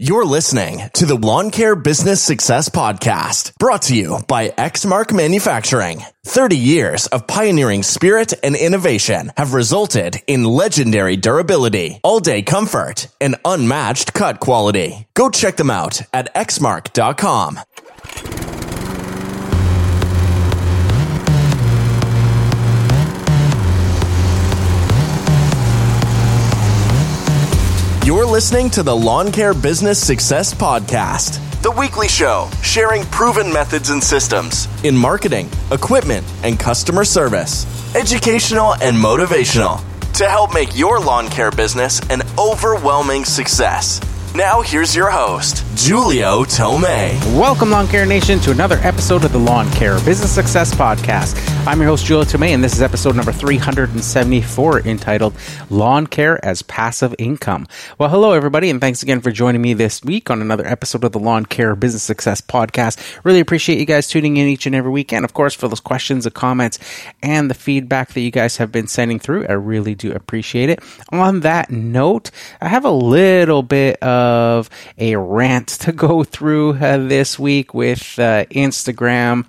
You're listening to the Lawn Care Business Success Podcast, brought to you by Exmark Manufacturing. 30 years of pioneering spirit and innovation have resulted in legendary durability, all day comfort, and unmatched cut quality. Go check them out at exmark.com. You're listening to the Lawn Care Business Success Podcast, the weekly show sharing proven methods and systems in marketing, equipment, and customer service, educational and motivational to help make your lawn care business an overwhelming success. Now, here's your host, Julio Tomei. Welcome, Lawn Care Nation, to another episode of the Lawn Care Business Success Podcast. I'm your host, Julio Tomei, and this is episode number 374 entitled Lawn Care as Passive Income. Well, hello, everybody, and thanks again for joining me this week on another episode of the Lawn Care Business Success Podcast. Really appreciate you guys tuning in each and every week, and of course, for those questions, the comments, and the feedback that you guys have been sending through. I really do appreciate it. On that note, I have a little bit of a rant to go through uh, this week with uh, Instagram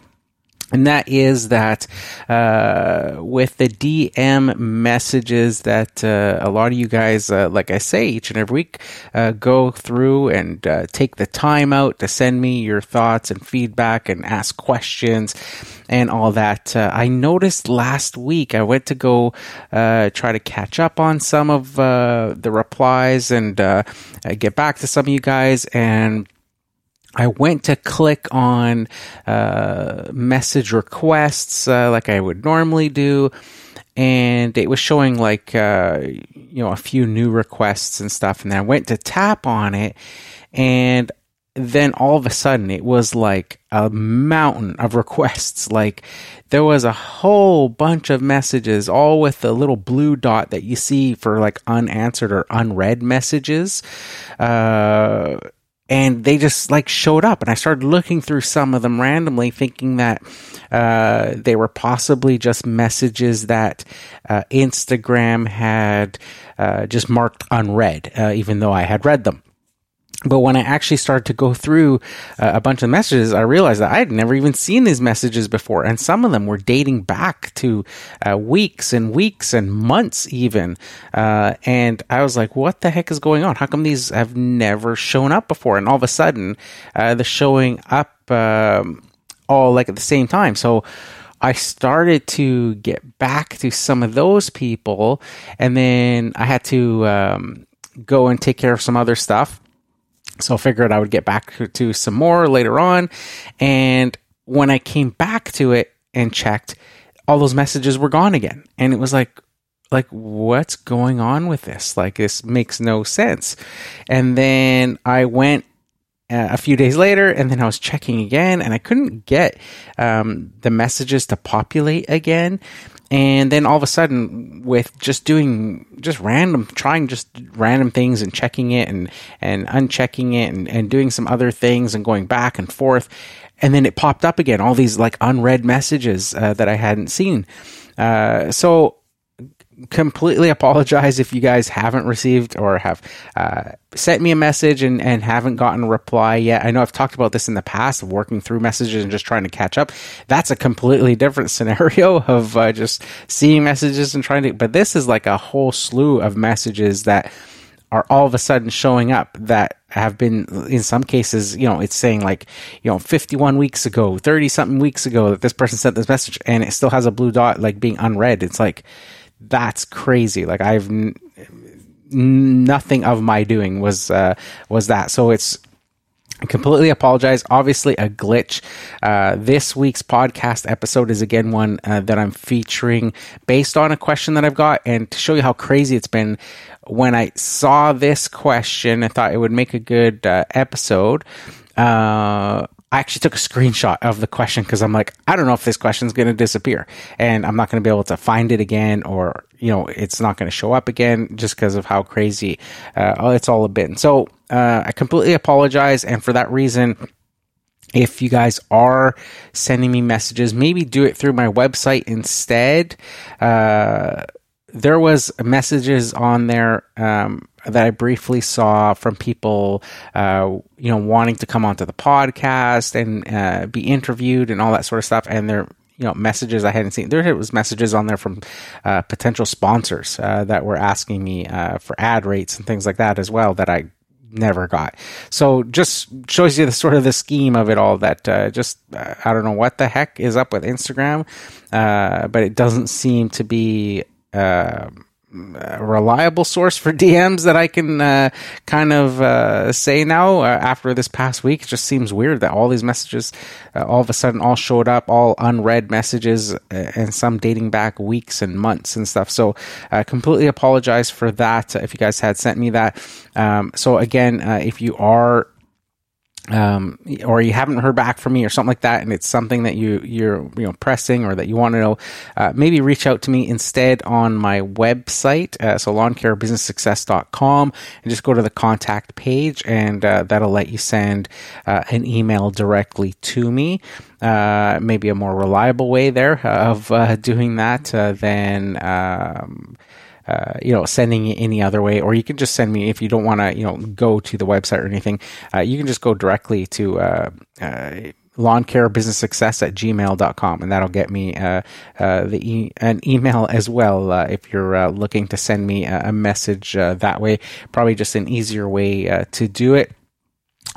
and that is that uh, with the DM messages that uh, a lot of you guys, uh, like I say, each and every week, uh, go through and uh, take the time out to send me your thoughts and feedback and ask questions and all that. Uh, I noticed last week I went to go try to catch up on some of the replies and get back to some of you guys and I went to click on uh, message requests uh, like I would normally do, and it was showing like uh, you know a few new requests and stuff. And then I went to tap on it, and then all of a sudden it was like a mountain of requests. Like there was a whole bunch of messages, all with the little blue dot that you see for like unanswered or unread messages. Uh, and they just like showed up. And i started looking through some of them randomly thinking that uh, they were possibly just messages that uh, instagram had uh, just marked unread uh, even though i had read them but when I actually started to go through uh, a bunch of messages, I realized that I had never even seen these messages before. And some of them were dating back to uh, weeks and weeks and months, even. Uh, and I was like, what the heck is going on? How come these have never shown up before? And all of a sudden, uh, they're showing up um, all like at the same time. So, I started to get back to some of those people, and then I had to um, go and take care of some other stuff so I figured I would get back to some more later on. And when I came back to it and checked, all those messages were gone again. And it was like, like what's going on with this? Like this makes no sense. And then I went a few days later, and then I was checking again, and I couldn't get um, the messages to populate again. And then all of a sudden with just doing just random trying just random things and checking it and and unchecking it and, and doing some other things and going back and forth. And then it popped up again all these like unread messages uh, that i hadn't seen. Uh, so completely apologize if you guys haven't received or have uh, sent me a message and, and haven't gotten a reply yet. I know I've talked about this in the past working through messages and just trying to catch up. That's a completely different scenario of uh, just seeing messages and trying to, but this is like a whole slew of messages that are all of a sudden showing up that have been in some cases you know it's saying like you know 51 weeks ago 30 something weeks ago that this person sent this message and it still has a blue dot like being unread it's like that's crazy. Like I've n- nothing of my doing was uh, was that. So it's I completely apologize. Obviously, a glitch. Uh, this week's podcast episode is again one uh, that I'm featuring based on a question that I've got. And to show you how crazy it's been, when I saw this question, I thought it would make a good uh, episode. I actually took a screenshot of the question because I'm like, I don't know if this question is going to disappear and I'm not going to be able to find it again or, you know, it's not going to show up again just because of how crazy uh, it's all been. So uh, I completely apologize. And for that reason, if you guys are sending me messages, maybe do it through my website instead. Uh, there was messages on there um, that I briefly saw from people, uh, you know, wanting to come onto the podcast and uh, be interviewed and all that sort of stuff. And there, you know, messages I hadn't seen. There was messages on there from uh, potential sponsors uh, that were asking me uh, for ad rates and things like that as well that I never got. So just shows you the sort of the scheme of it all. That uh, just I don't know what the heck is up with Instagram, but it doesn't seem to be uh, a reliable source for DMs that I can uh, kind of uh, say now uh, after this past week. It just seems weird that all these messages uh, all of a sudden all showed up, all unread messages, uh, and some dating back weeks and months and stuff. So I completely apologize for that if you guys had sent me that. Um, so again, if you are um, or you haven't heard back from me or something like that, and it's something that you you're you know pressing or that you want to know, uh, maybe reach out to me instead on my website, uh, so lawncarebusinesssuccess.com, and just go to the contact page, and uh, that'll let you send uh, an email directly to me. Uh, maybe a more reliable way there of uh, doing that than. Um, uh, you know, sending it any other way, or you can just send me if you don't want to, you know, go to the website or anything. Uh, you can just go directly to uh, uh lawn care business success at gmail.com and that'll get me uh, uh, the e- an email as well if you're looking to send me a, a message that way probably just an easier way to do it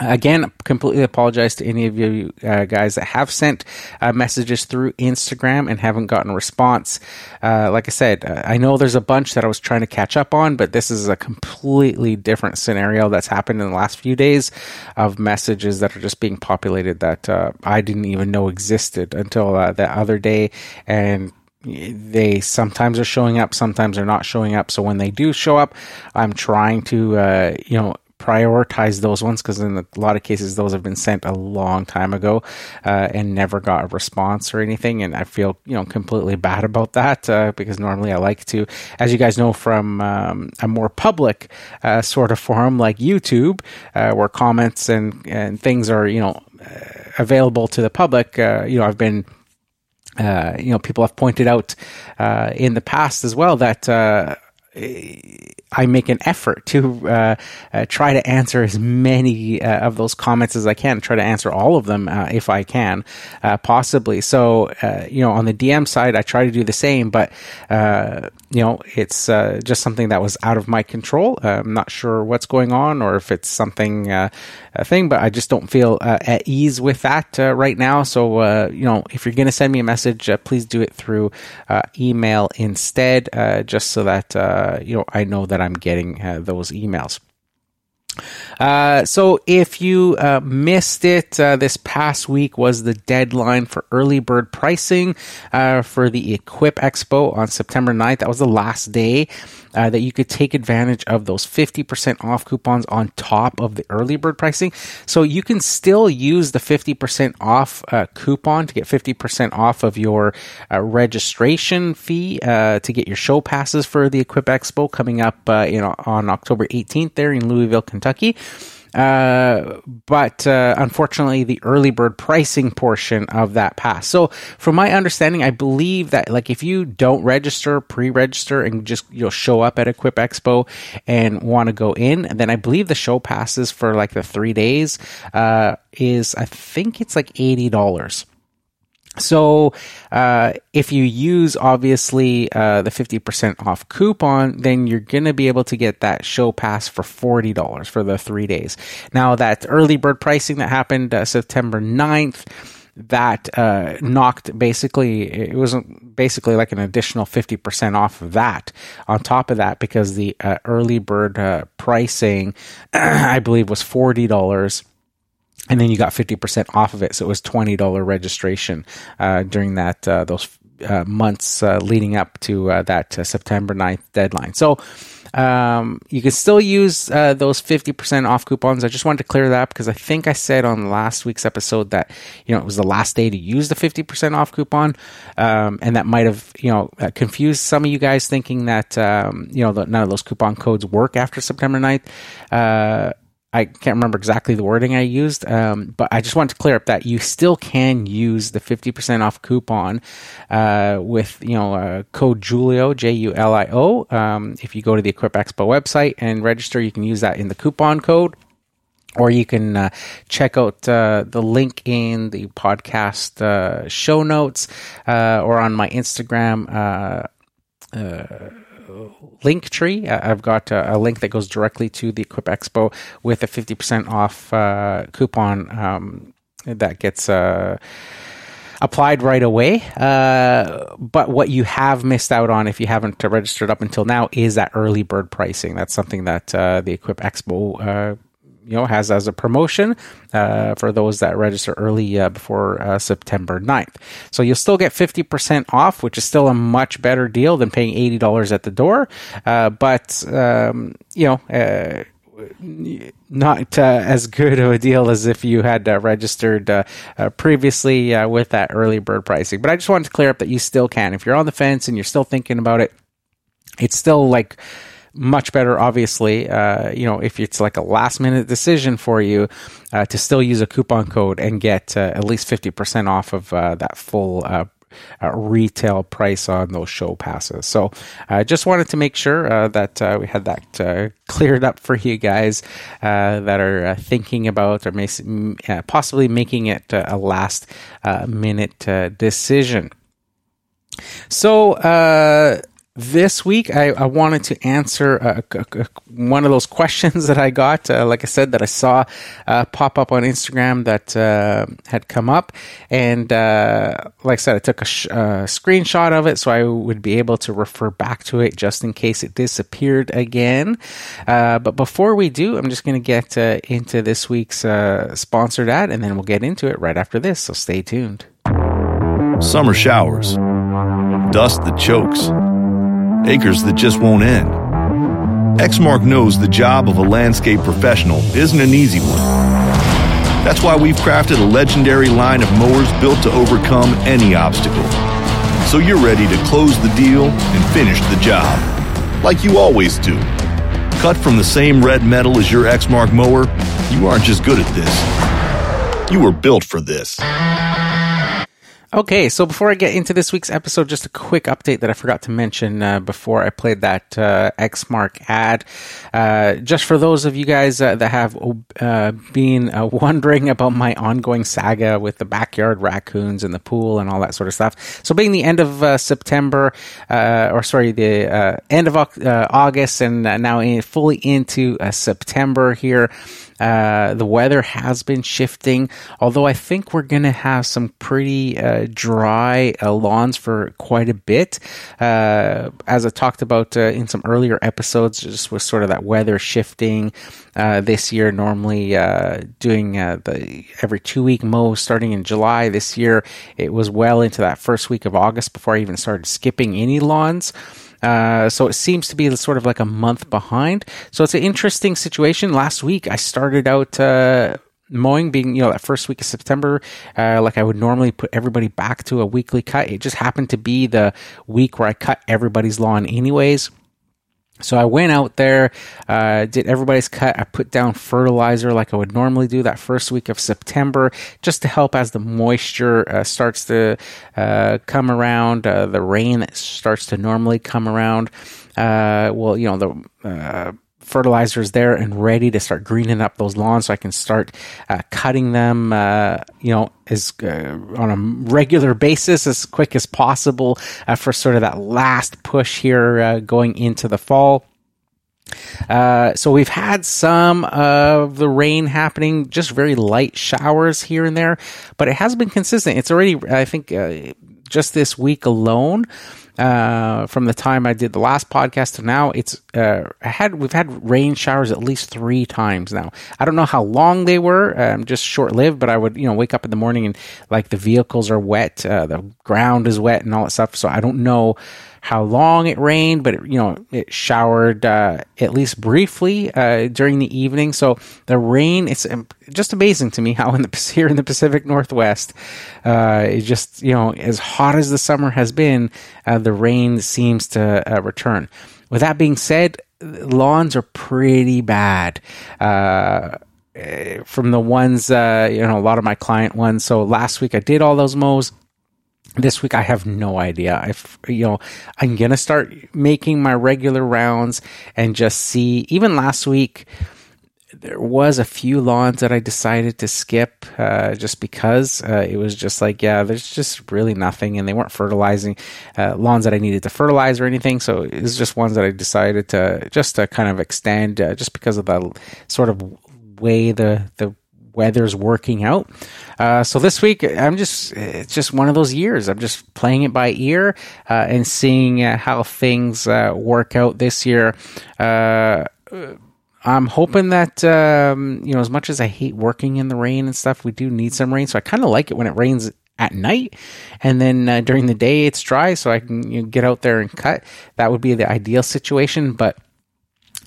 Again, completely apologize to any of you uh, guys that have sent uh, messages through Instagram and haven't gotten a response. Uh, like I said, uh, I know there's a bunch that I was trying to catch up on, but this is a completely different scenario that's happened in the last few days of messages that are just being populated that uh, I didn't even know existed until uh, the other day. And they sometimes are showing up, sometimes they're not showing up. So when they do show up, I'm trying to, uh, you know, prioritize those ones because in a lot of cases those have been sent a long time ago uh, and never got a response or anything and i feel you know completely bad about that uh, because normally i like to as you guys know from um, a more public uh, sort of forum like youtube uh, where comments and, and things are you know uh, available to the public uh, you know i've been uh, you know, people have pointed out uh, in the past as well that uh, I make an effort to uh, uh, try to answer as many uh, of those comments as I can. Try to answer all of them uh, if I can, uh, possibly. So, uh, you know, on the DM side, I try to do the same, but you know, it's just something that was out of my control. I'm not sure what's going on or if it's something a thing, but I just don't feel at ease with that right now. So, you know, if you're going to send me a message, please do it through email instead, just so that you know I know that I'm getting uh, those emails. Uh, so if you uh, missed it, uh, this past week was the deadline for early bird pricing uh, for the Equip Expo on September 9th. That was the last day uh, that you could take advantage of those 50% off coupons on top of the early bird pricing. So you can still use the 50% off uh, coupon to get 50% off of your uh, registration fee uh, to get your show passes for the Equip Expo coming up uh, you on October 18th there in Louisville, Kentucky. Uh, but uh, unfortunately, the early bird pricing portion of that pass. So, from my understanding, I believe that like if you don't register, pre-register, and just you'll show up at Equip Expo and want to go in, then I believe the show passes for like the three days uh, is I think it's like eighty dollars. So, uh, if you use obviously uh, the 50% off coupon, then you're going to be able to get that show pass for $40 for the three days. Now, that early bird pricing that happened uh, September 9th, that uh, knocked basically it was basically like an additional 50% off of that on top of that because the uh, early bird uh, pricing i believe was $40 and then you got 50% off of it. So it was $20 registration uh, during that uh, those uh, months uh, leading up to uh, that uh, september 9th deadline. So um, you can still use those 50% off coupons. I just wanted to clear that because i think i said on last week's episode that you know it was the last day to use the 50% off coupon. Um, and that might have you know confused some of you guys thinking that um, you know the, none of those coupon codes work after september 9th I can't remember exactly the wording I used, um, but I just want to clear up that you still can use the 50% off coupon uh, with, you know, uh, code Julio, J U L I O. Um, if you go to the Equip Expo website and register, you can use that in the coupon code. Or you can uh, check out uh, the link in the podcast uh, show notes or on my Instagram link tree. I've got a, a, link that goes directly to the Equip Expo with a 50% off uh, coupon um, that gets uh, applied right away. Uh, but what you have missed out on if you haven't registered up until now is that early bird pricing. That's something that uh, the Equip Expo uh, you know has as a promotion uh, for those that register early uh, before uh, September 9th. So you'll still get 50% off, which is still a much better deal than paying $80 at the door. Uh, but um, you know uh, not uh, as good of a deal as if you had uh, registered uh, previously with that early bird pricing. But I just wanted to clear up that you still can. If you're on the fence and you're still thinking about it, it's still like much better, obviously, uh, you know, if it's like a last minute decision for you uh, to still use a coupon code and get uh, at least 50% off of uh, that full uh, uh, retail price on those show passes. So I just wanted to make sure that we had that cleared up for you guys that are thinking about or may, possibly making it a last minute decision. So, this week, I, I, wanted to answer a, a, a, one of those questions that I got, uh, like I said, that I saw uh, pop up on Instagram that uh, had come up. And uh, like I said, I took a sh- screenshot of it so I would be able to refer back to it just in case it disappeared again. Uh, but before we do, I'm just going to get uh, into this week's sponsored ad and then we'll get into it right after this. So stay tuned. Summer showers, dust that chokes acres that just won't end. Exmark knows the job of a landscape professional isn't an easy one. That's why we've crafted a legendary line of mowers built to overcome any obstacle. So you're ready to close the deal and finish the job. Like you always do. Cut from the same red metal as your Exmark mower, you aren't just good at this. You were built for this. Okay, so before I get into this week's episode, just a quick update that I forgot to mention uh, before I played that uh, Exmark ad. Uh, just for those of you guys uh, that have uh, been uh, wondering about my ongoing saga with the backyard raccoons and the pool and all that sort of stuff. So, being the end of September, or sorry, the end of August, and now in, fully into September here. Uh, the weather has been shifting, although I think we're going to have some pretty uh, dry uh, lawns for quite a bit. Uh, as I talked about uh, in some earlier episodes, just with sort of that weather shifting this year, normally doing the every two week mow starting in July. This year, it was well into that first week of August before I even started skipping any lawns. Uh, so it seems to be sort of like a month behind. So it's an interesting situation. Last week I started out. Uh, mowing being you know that first week of september uh, like i would normally put everybody back to a weekly cut it just happened to be the week where i cut everybody's lawn anyways so I went out there, uh, did everybody's cut. I put down fertilizer like I would normally do that first week of September, just to help as the moisture uh, starts to uh, come around, uh, the rain starts to normally come around. Uh, well, you know the uh, fertilizers there and ready to start greening up those lawns so I can start uh, cutting them, uh, you know, as uh, on a regular basis as quick as possible uh, for sort of that last push here uh, going into the fall. Uh, so we've had some of the rain happening, just very light showers here and there, but it has been consistent. It's already, I think, just this week alone uh, from the time I did the last podcast to now, it's uh, had we've had rain showers at least three times now. I don't know how long they were, um, just short lived. But I would you know wake up in the morning and like the vehicles are wet, uh, the ground is wet, and all that stuff. So I don't know how long it rained, but it, you know it showered uh, at least briefly uh, during the evening. So the rain, it's um, just amazing to me how in the here in the Pacific Northwest, uh, it just you know as hot as the summer has been, uh, the rain seems to uh, return. With that being said, lawns are pretty bad. Uh, eh, from the ones, uh, you know, a lot of my client ones. So last week I did all those mows. This week I have no idea. I, you know, I'm gonna start making my regular rounds and just see. Even last week, there was a few lawns that I decided to skip uh, just because uh, it was just like, yeah, there's just really nothing, and they weren't fertilizing uh, lawns that I needed to fertilize or anything. So it was just ones that I decided to just to kind of extend uh, just because of the sort of way the the weather's working out. Uh, so this week, I'm just, it's just one of those years. I'm just playing it by ear uh, and seeing uh, how things uh, work out this year. I'm hoping that um, you know, as much as I hate working in the rain and stuff, we do need some rain. So I kind of like it when it rains at night, and then uh, during the day it's dry, so I can you know, get out there and cut. That would be the ideal situation, but.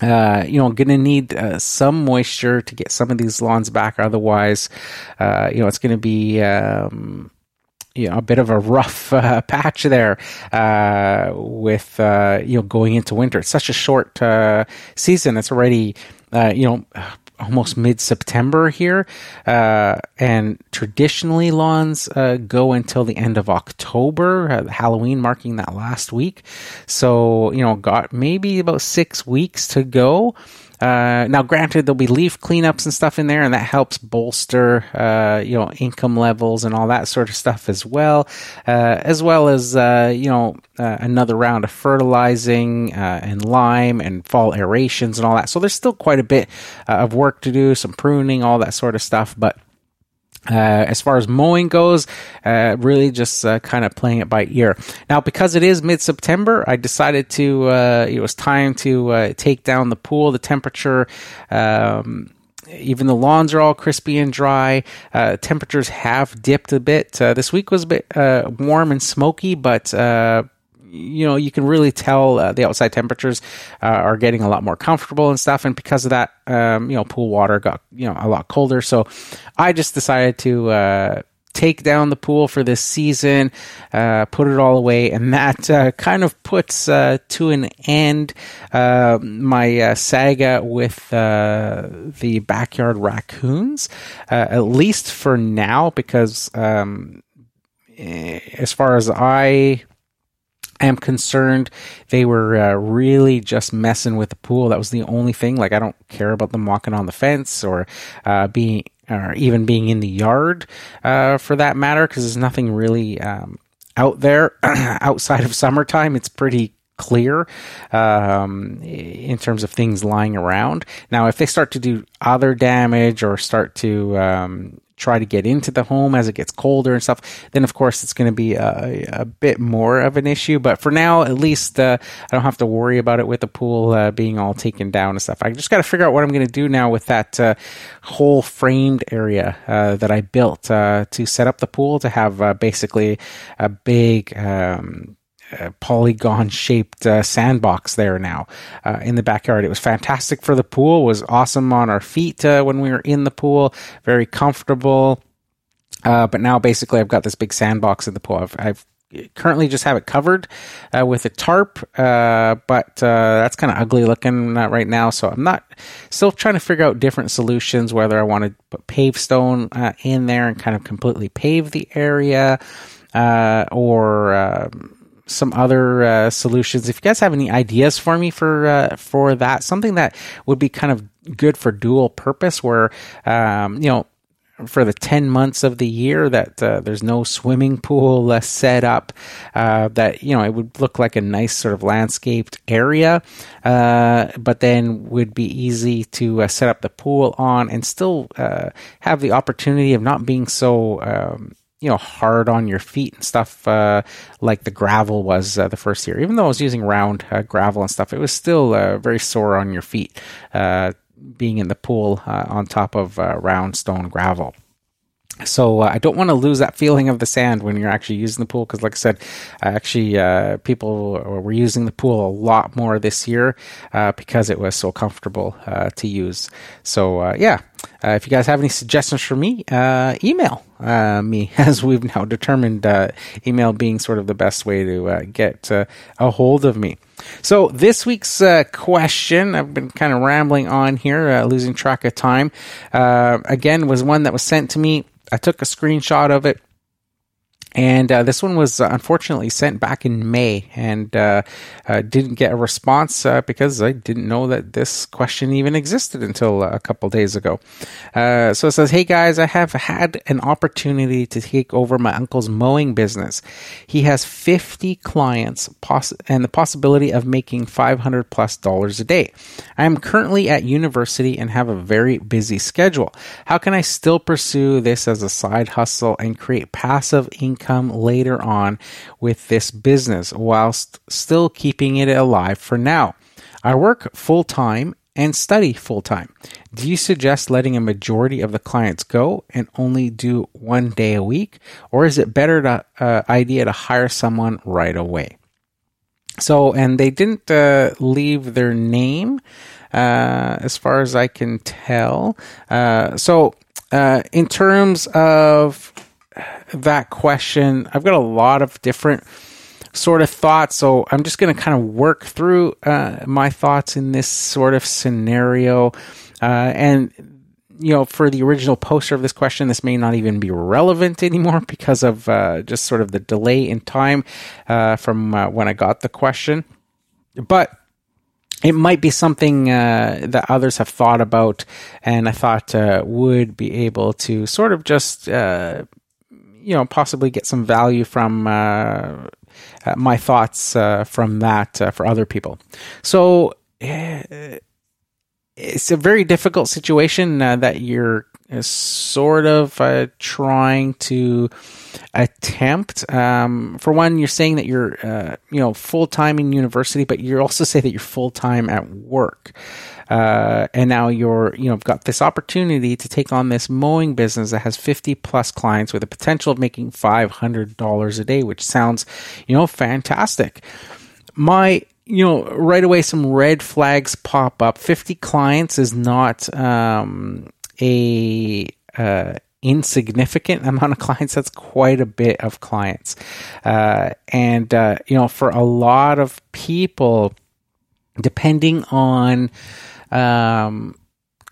Uh, you know, going to need uh, some moisture to get some of these lawns back. Otherwise, uh, you know, it's going to be um, you know a bit of a rough uh, patch there uh, with uh, you know going into winter. It's such a short season. It's already you know almost mid September here, uh, and traditionally lawns go until the end of October. Halloween marking that last week, so you know got maybe about six weeks to go. Uh, now, granted, there'll be leaf cleanups and stuff in there, and that helps bolster, uh, you know, income levels and all that sort of stuff as well, uh, as well as, uh, you know, uh, another round of fertilizing uh, and lime and fall aerations and all that. So there's still quite a bit of work to do, some pruning, all that sort of stuff, but uh, as far as mowing goes, uh, really just uh, kind of playing it by ear. Now, because it is mid September, I decided to, uh, it was time to uh, take down the pool, the temperature. Um, even the lawns are all crispy and dry. Uh, temperatures have dipped a bit. this week was a bit warm and smoky, but you know you can really tell uh, the outside temperatures uh, are getting a lot more comfortable and stuff. And because of that um, you know pool water got you know a lot colder. So i just decided to uh, take down the pool for this season uh, put it all away. And that uh, kind of puts uh, to an end my saga with the backyard raccoons at least for now because um, eh, as far as i am concerned they were uh, really just messing with the pool. That was the only thing. Like I don't care about them walking on the fence or uh, being or even being in the yard uh, for that matter, because there's nothing really um, out there outside of summertime. It's pretty clear um, in terms of things lying around. Now, if they start to do other damage or start to um, try to get into the home as it gets colder and stuff, then of course it's going to be a, a, bit more of an issue. But for now, at least uh, I don't have to worry about it with the pool uh, being all taken down and stuff. I just got to figure out what I'm going to do now with that uh, whole framed area uh, that I built uh, to set up the pool to have uh, basically a big. Um, polygon shaped uh, sandbox there now uh, in the backyard. It was fantastic for the pool. Was awesome on our feet uh, when we were in the pool. Very comfortable. Uh, but now basically I've got this big sandbox in the pool. I've, I've currently just have it covered uh, with a tarp, uh, but that's kind of ugly looking right now. So I'm not still trying to figure out different solutions. Whether I want to put pavestone in there and kind of completely pave the area, or um, some other uh, solutions. If you guys have any ideas for me for uh, for that, something that would be kind of good for dual purpose, where um, you know for the 10 months of the year that uh, there's no swimming pool uh, set up uh, that you know it would look like a nice sort of landscaped area uh, but then would be easy to uh, set up the pool on and still uh, have the opportunity of not being so um, you know hard on your feet and stuff uh, like the gravel was uh, the first year. Even though I was using round uh, gravel and stuff, it was still uh, very sore on your feet uh, being in the pool uh, on top of round stone gravel. So I don't want to lose that feeling of the sand when you're actually using the pool because, like I said, actually people were using the pool a lot more this year because it was so comfortable to use. So yeah, if you guys have any suggestions for me, email uh, me, as we've now determined uh, email being sort of the best way to uh, get uh, a hold of me. So this week's uh, question, I've been kind of rambling on here, uh, losing track of time. again, was one that was sent to me. I took a screenshot of it and uh, this one was uh, unfortunately sent back in May and uh, uh didn't get a response uh, because I didn't know that this question even existed until uh, a couple days ago. so it says, Hey guys, I have had an opportunity to take over my uncle's mowing business. He has 50 clients poss- and the possibility of making 500 plus dollars a day. I am currently at university and have a very busy schedule. How can I still pursue this as a side hustle and create passive income? Income later on with this business whilst still keeping it alive for now. I work full time and study full time. Do you suggest letting a majority of the clients go and only do one day a week, or is it better to uh, idea to hire someone right away? So, and they didn't uh, leave their name, uh, as far as I can tell. Uh, so, uh, in terms of that question, I've got a lot of different sort of thoughts. So I'm just going to kind of work through uh, my thoughts in this sort of scenario. Uh, and, you know, for the original poster of this question, this may not even be relevant anymore because of uh, just sort of the delay in time uh, from uh, when I got the question. But it might be something uh, that others have thought about, and I thought uh, would be able to sort of just uh, you know possibly get some value from uh, uh, my thoughts uh, from that uh, for other people. So uh, it's a very difficult situation uh, that you're sort of trying to attempt. Um, for one, you're saying that you're you know full time in university, but you also say that you're full time at work. Uh, and now you're you know got this opportunity to take on this mowing business that has 50 plus clients with a potential of making $500 a day which sounds you know fantastic. My you know right away some red flags pop up. 50 clients is not um, a uh, insignificant amount of clients. That's quite a bit of clients. Uh, and uh, you know for a lot of people depending on um,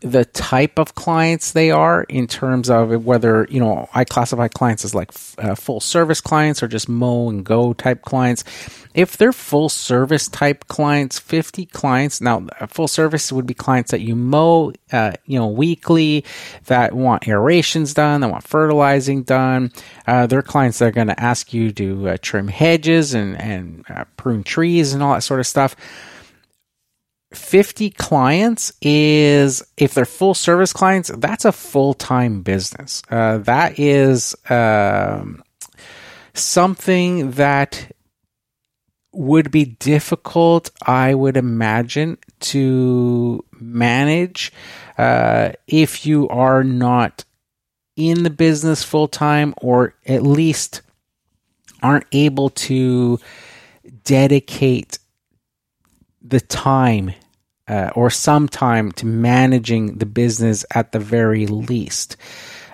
the type of clients they are in terms of whether you know I classify clients as like uh, full service clients or just mow and go type clients. If they're full service type clients, 50 clients now full service would be clients that you mow uh, you know weekly that want aerations done, that want fertilizing done. Uh, they're clients that are going to ask you to uh, trim hedges and and uh, prune trees and all that sort of stuff 50 clients is if they're full service clients that's a full-time business. Uh, that is um, something that would be difficult i would imagine to manage uh, if you are not in the business full-time or at least aren't able to dedicate the time uh, or some time to managing the business at the very least.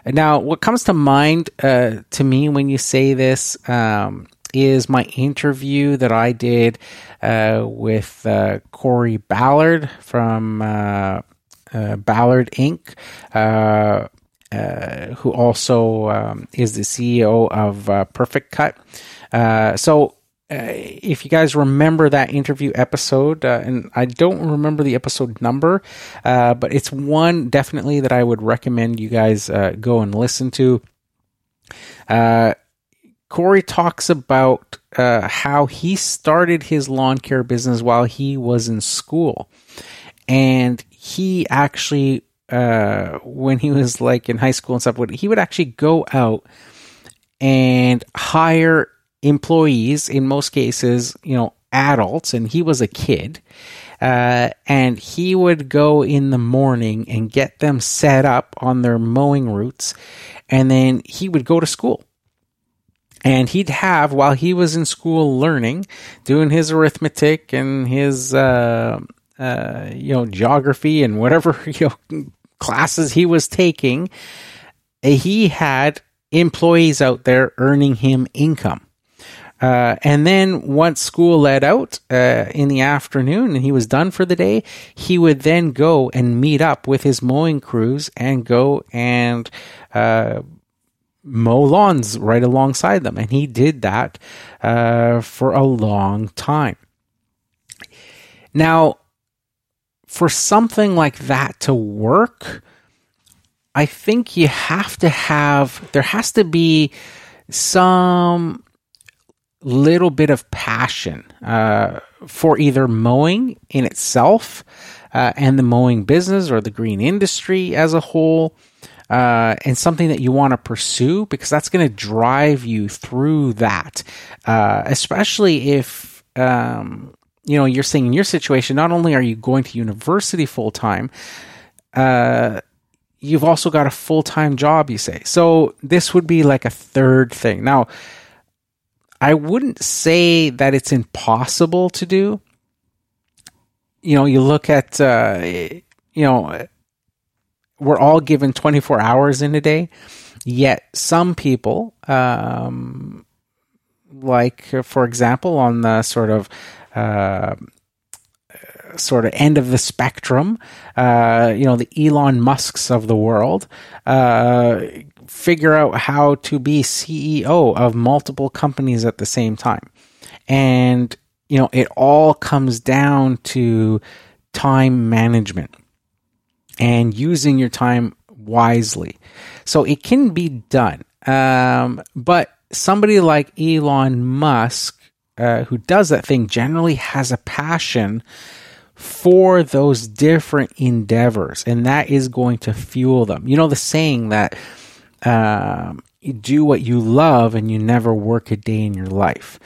Now, what comes to mind uh, to me when you say this um, is my interview that I did uh, with uh, Corey Ballard from uh, uh, Ballard Inc., who also um, is the CEO of Perfect Cut. so uh, if you guys remember that interview episode, uh, and I don't remember the episode number, uh, but it's one definitely that I would recommend you guys uh, go and listen to. Uh, Corey talks about how he started his lawn care business while he was in school. And he actually, when he was like in high school and stuff, he would actually go out and hire employees, in most cases, you know, adults, and he was a kid. Uh, and he would go in the morning and get them set up on their mowing routes, and then he would go to school. And he'd have, while he was in school learning, doing his arithmetic and his, uh, uh, you know, geography and whatever you know, classes he was taking, he had employees out there earning him income. Uh, and then once school let out uh, in the afternoon and he was done for the day, he would then go and meet up with his mowing crews and go and uh, mow lawns right alongside them. And he did that uh, for a long time. Now, for something like that to work, I think you have to have, there has to be some little bit of passion uh, for either mowing in itself uh, and the mowing business or the green industry as a whole. Uh, and something that you want to pursue because that's going to drive you through that, uh, especially if um, you know you're saying in your situation. Not only are you going to university full time, uh, you've also got a full time job. You say so. This would be like a third thing. Now, I wouldn't say that it's impossible to do. You know, you look at, uh, you know, we're all given 24 hours in a day, yet some people, um, like, for example, on the sort of, uh, sort of end of the spectrum, uh, you know, the Elon Musks of the world, uh, figure out how to be CEO of multiple companies at the same time. And, you know, it all comes down to time management and using your time wisely. So it can be done. Um, but somebody like Elon Musk, uh, who does that thing, generally has a passion for those different endeavors, and that is going to fuel them. You know, the saying that um, you do what you love and you never work a day in your life.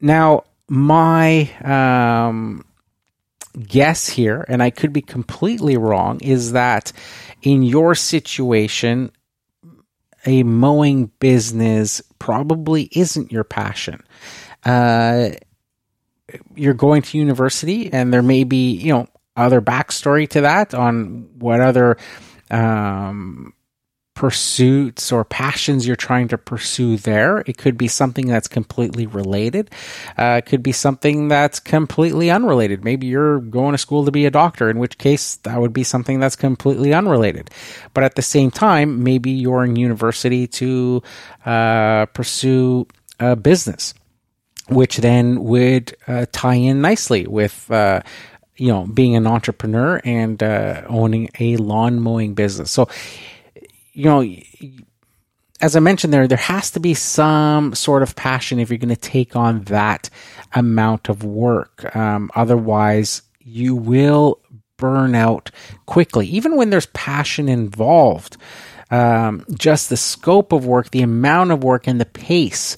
Now, my um, guess here, and I could be completely wrong, is that in your situation, a mowing business probably isn't your passion. Uh, you're going to university, and there may be, you know, other backstory to that on what other um, pursuits or passions you're trying to pursue there. It could be something that's completely related. Uh, it could be something that's completely unrelated. Maybe you're going to school to be a doctor, in which case that would be something that's completely unrelated. But at the same time, maybe you're in university to uh, pursue a business, which then would uh, tie in nicely with uh, you know being an entrepreneur and uh, owning a lawn mowing business. So you know, as I mentioned there, there has to be some sort of passion if you're going to take on that amount of work. Um, otherwise, you will burn out quickly, even when there's passion involved. Um, just the scope of work, the amount of work, and the pace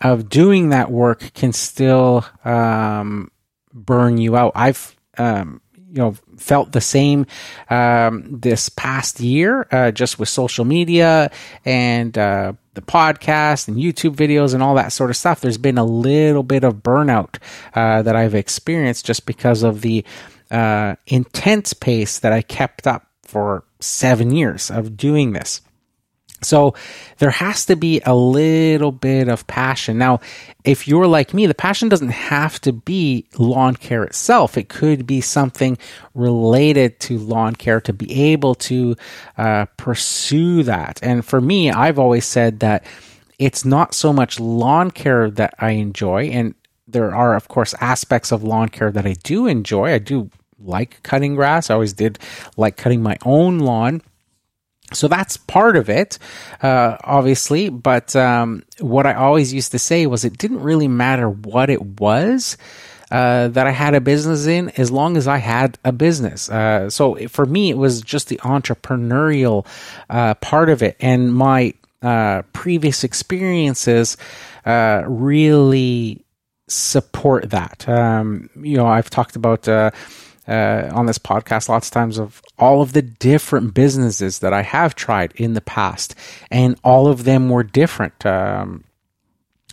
of doing that work can still um, burn you out. I've um, you know felt the same um, this past year, uh, just with social media and uh, the podcast and YouTube videos and all that sort of stuff. There's been a little bit of burnout uh, that I've experienced just because of the uh, intense pace that I kept up for seven years of doing this. So there has to be a little bit of passion. Now, if you're like me, the passion doesn't have to be lawn care itself. It could be something related to lawn care to be able to uh, pursue that. And for me, I've always said that it's not so much lawn care that I enjoy. And there are, of course, aspects of lawn care that I do enjoy. I do like cutting grass. I always did like cutting my own lawn so that's part of it, uh, obviously. But um, what I always used to say was it didn't really matter what it was. Uh, that I had a business in as long as I had a business. Uh, so for me, it was just the entrepreneurial uh, part of it. And my uh, previous experiences uh, really support that. Um, you know, I've talked about uh, on this podcast lots of times of all of the different businesses that I have tried in the past, and all of them were different. Um,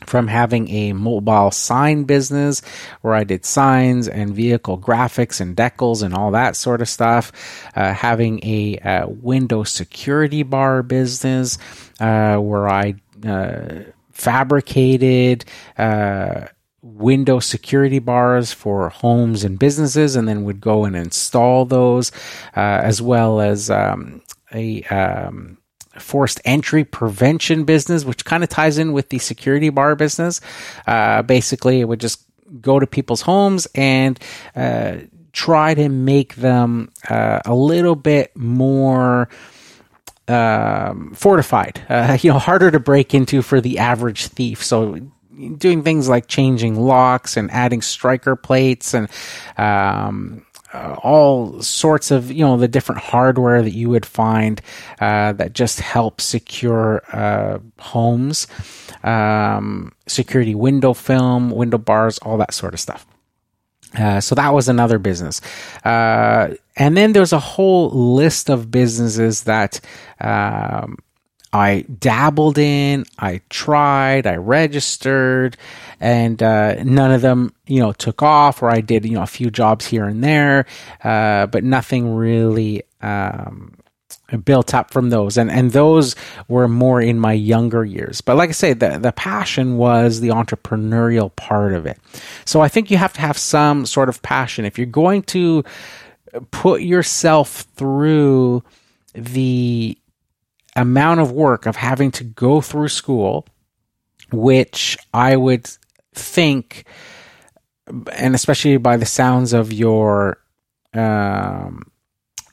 from having a mobile sign business where I did signs and vehicle graphics and decals and all that sort of stuff, uh, having a uh, window security bar business uh, where I uh, fabricated uh, window security bars for homes and businesses and then would go and install those, uh, as well as um, a um, forced entry prevention business, which kind of ties in with the security bar business. Uh, basically, it would just go to people's homes and uh, try to make them uh, a little bit more. Um, fortified, uh, you know, harder to break into for the average thief. So, doing things like changing locks and adding striker plates and um, uh, all sorts of you know the different hardware that you would find uh, that just help secure uh, homes, um, security window film, window bars, all that sort of stuff. Uh, so that was another business. Uh, and then there's a whole list of businesses that um, I dabbled in, I tried, I registered, and uh, none of them, you know, took off. Or I did, you know, a few jobs here and there, uh, but nothing really um, built up from those. And and those were more in my younger years. But like I say, the the passion was the entrepreneurial part of it. So I think you have to have some sort of passion if you're going to put yourself through the amount of work of having to go through school, which I would think, and especially by the sounds of your um,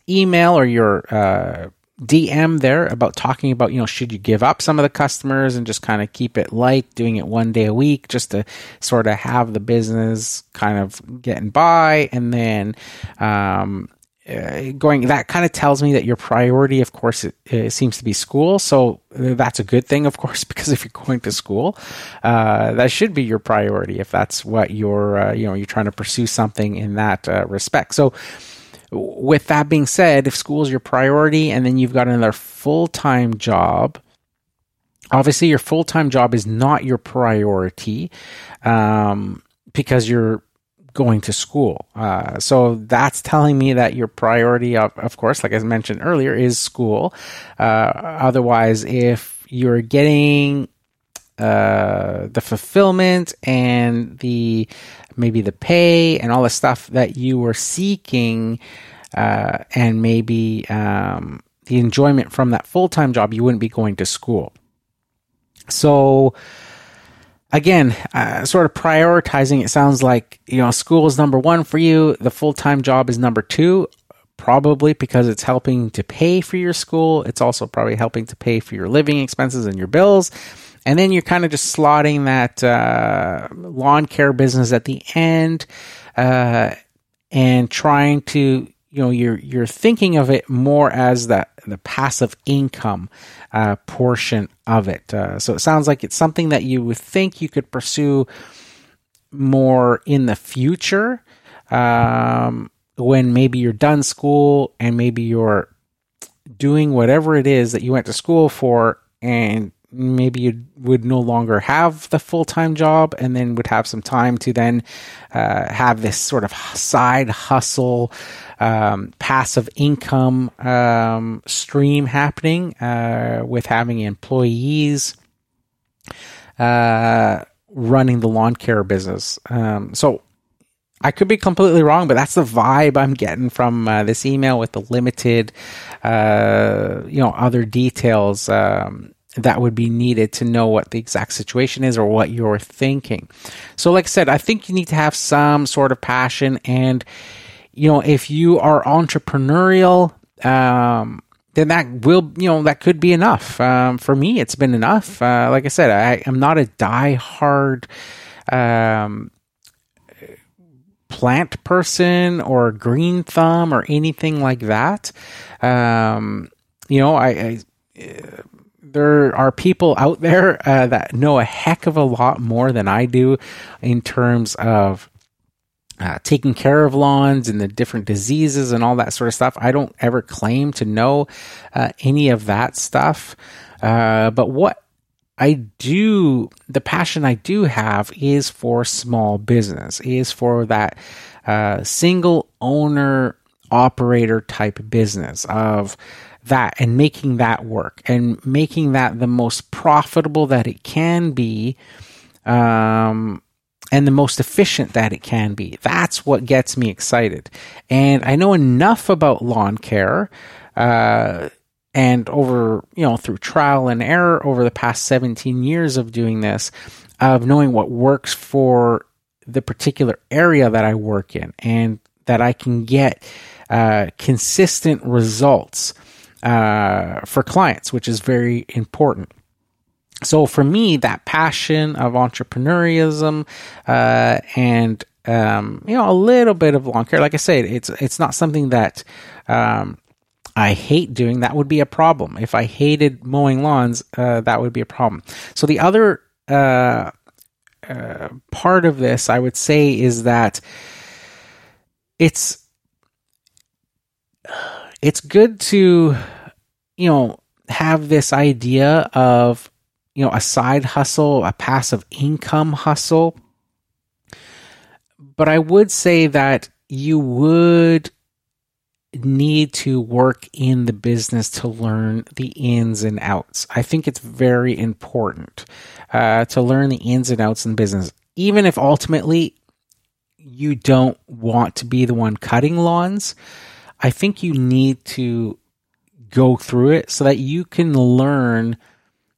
email or your uh, DM there about talking about, you know, should you give up some of the customers and just kind of keep it light, doing it one day a week just to sort of have the business kind of getting by. And then um, uh, going that kind of tells me that your priority of course it, it, seems to be school. So that's a good thing of course because if you're going to school uh, that should be your priority if that's what you're uh, you know you're trying to pursue something in that uh, respect. So with that being said if school is your priority and then you've got another full-time job obviously your full-time job is not your priority um, because you're going to school. Uh, so that's telling me that your priority, of, of course, like I mentioned earlier, is school. Uh, otherwise, if you're getting uh, the fulfillment and the maybe the pay and all the stuff that you were seeking, uh, and maybe um, the enjoyment from that full time job, you wouldn't be going to school. So again, uh, sort of prioritizing, it sounds like, you know, school is number one for you. The full time job is number two, probably because it's helping to pay for your school. It's also probably helping to pay for your living expenses and your bills. And then you're kind of just slotting that uh, lawn care business at the end uh, and trying to you know you're you're thinking of it more as the the passive income uh, portion of it. Uh, so it sounds like it's something that you would think you could pursue more in the future um, when maybe you're done school and maybe you're doing whatever it is that you went to school for and maybe you would no longer have the full time job and then would have some time to then uh, have this sort of side hustle, um, passive income um, stream happening uh, with having employees uh, running the lawn care business. Um, so I could be completely wrong, but that's the vibe I'm getting from uh, this email with the limited, uh, you know, other details um, that would be needed to know what the exact situation is or what you're thinking. So, like I said, I think you need to have some sort of passion. And, you know, if you are entrepreneurial, um, then that will, you know, that could be enough. Um, for me, it's been enough. Uh, like I said, I am not a die-hard um, plant person or green thumb or anything like that. Um, you know, I, I there are people out there uh, that know a heck of a lot more than I do in terms of uh, taking care of lawns and the different diseases and all that sort of stuff. I don't ever claim to know uh, any of that stuff. Uh, but what I do, the passion I do have is for small business, is for that uh, single owner operator type business of that and making that work and making that the most profitable that it can be um, and the most efficient that it can be. That's what gets me excited. And I know enough about lawn care. Uh, and over, you know, through trial and error over the past 17 years of doing this, of knowing what works for the particular area that I work in and that I can get uh, consistent results uh, for clients, which is very important. So for me, that passion of entrepreneurialism uh, and um, you know a little bit of lawn care, like I said, it's it's not something that um, I hate doing. That would be a problem. If I hated mowing lawns, uh, that would be a problem. So the other uh, uh, part of this, I would say, is that it's it's good to you know have this idea of you know a side hustle, a passive income hustle. But I would say that you would need to work in the business to learn the ins and outs. I think it's very important uh, to learn the ins and outs in business, even if ultimately you don't want to be the one cutting lawns. I think you need to go through it so that you can learn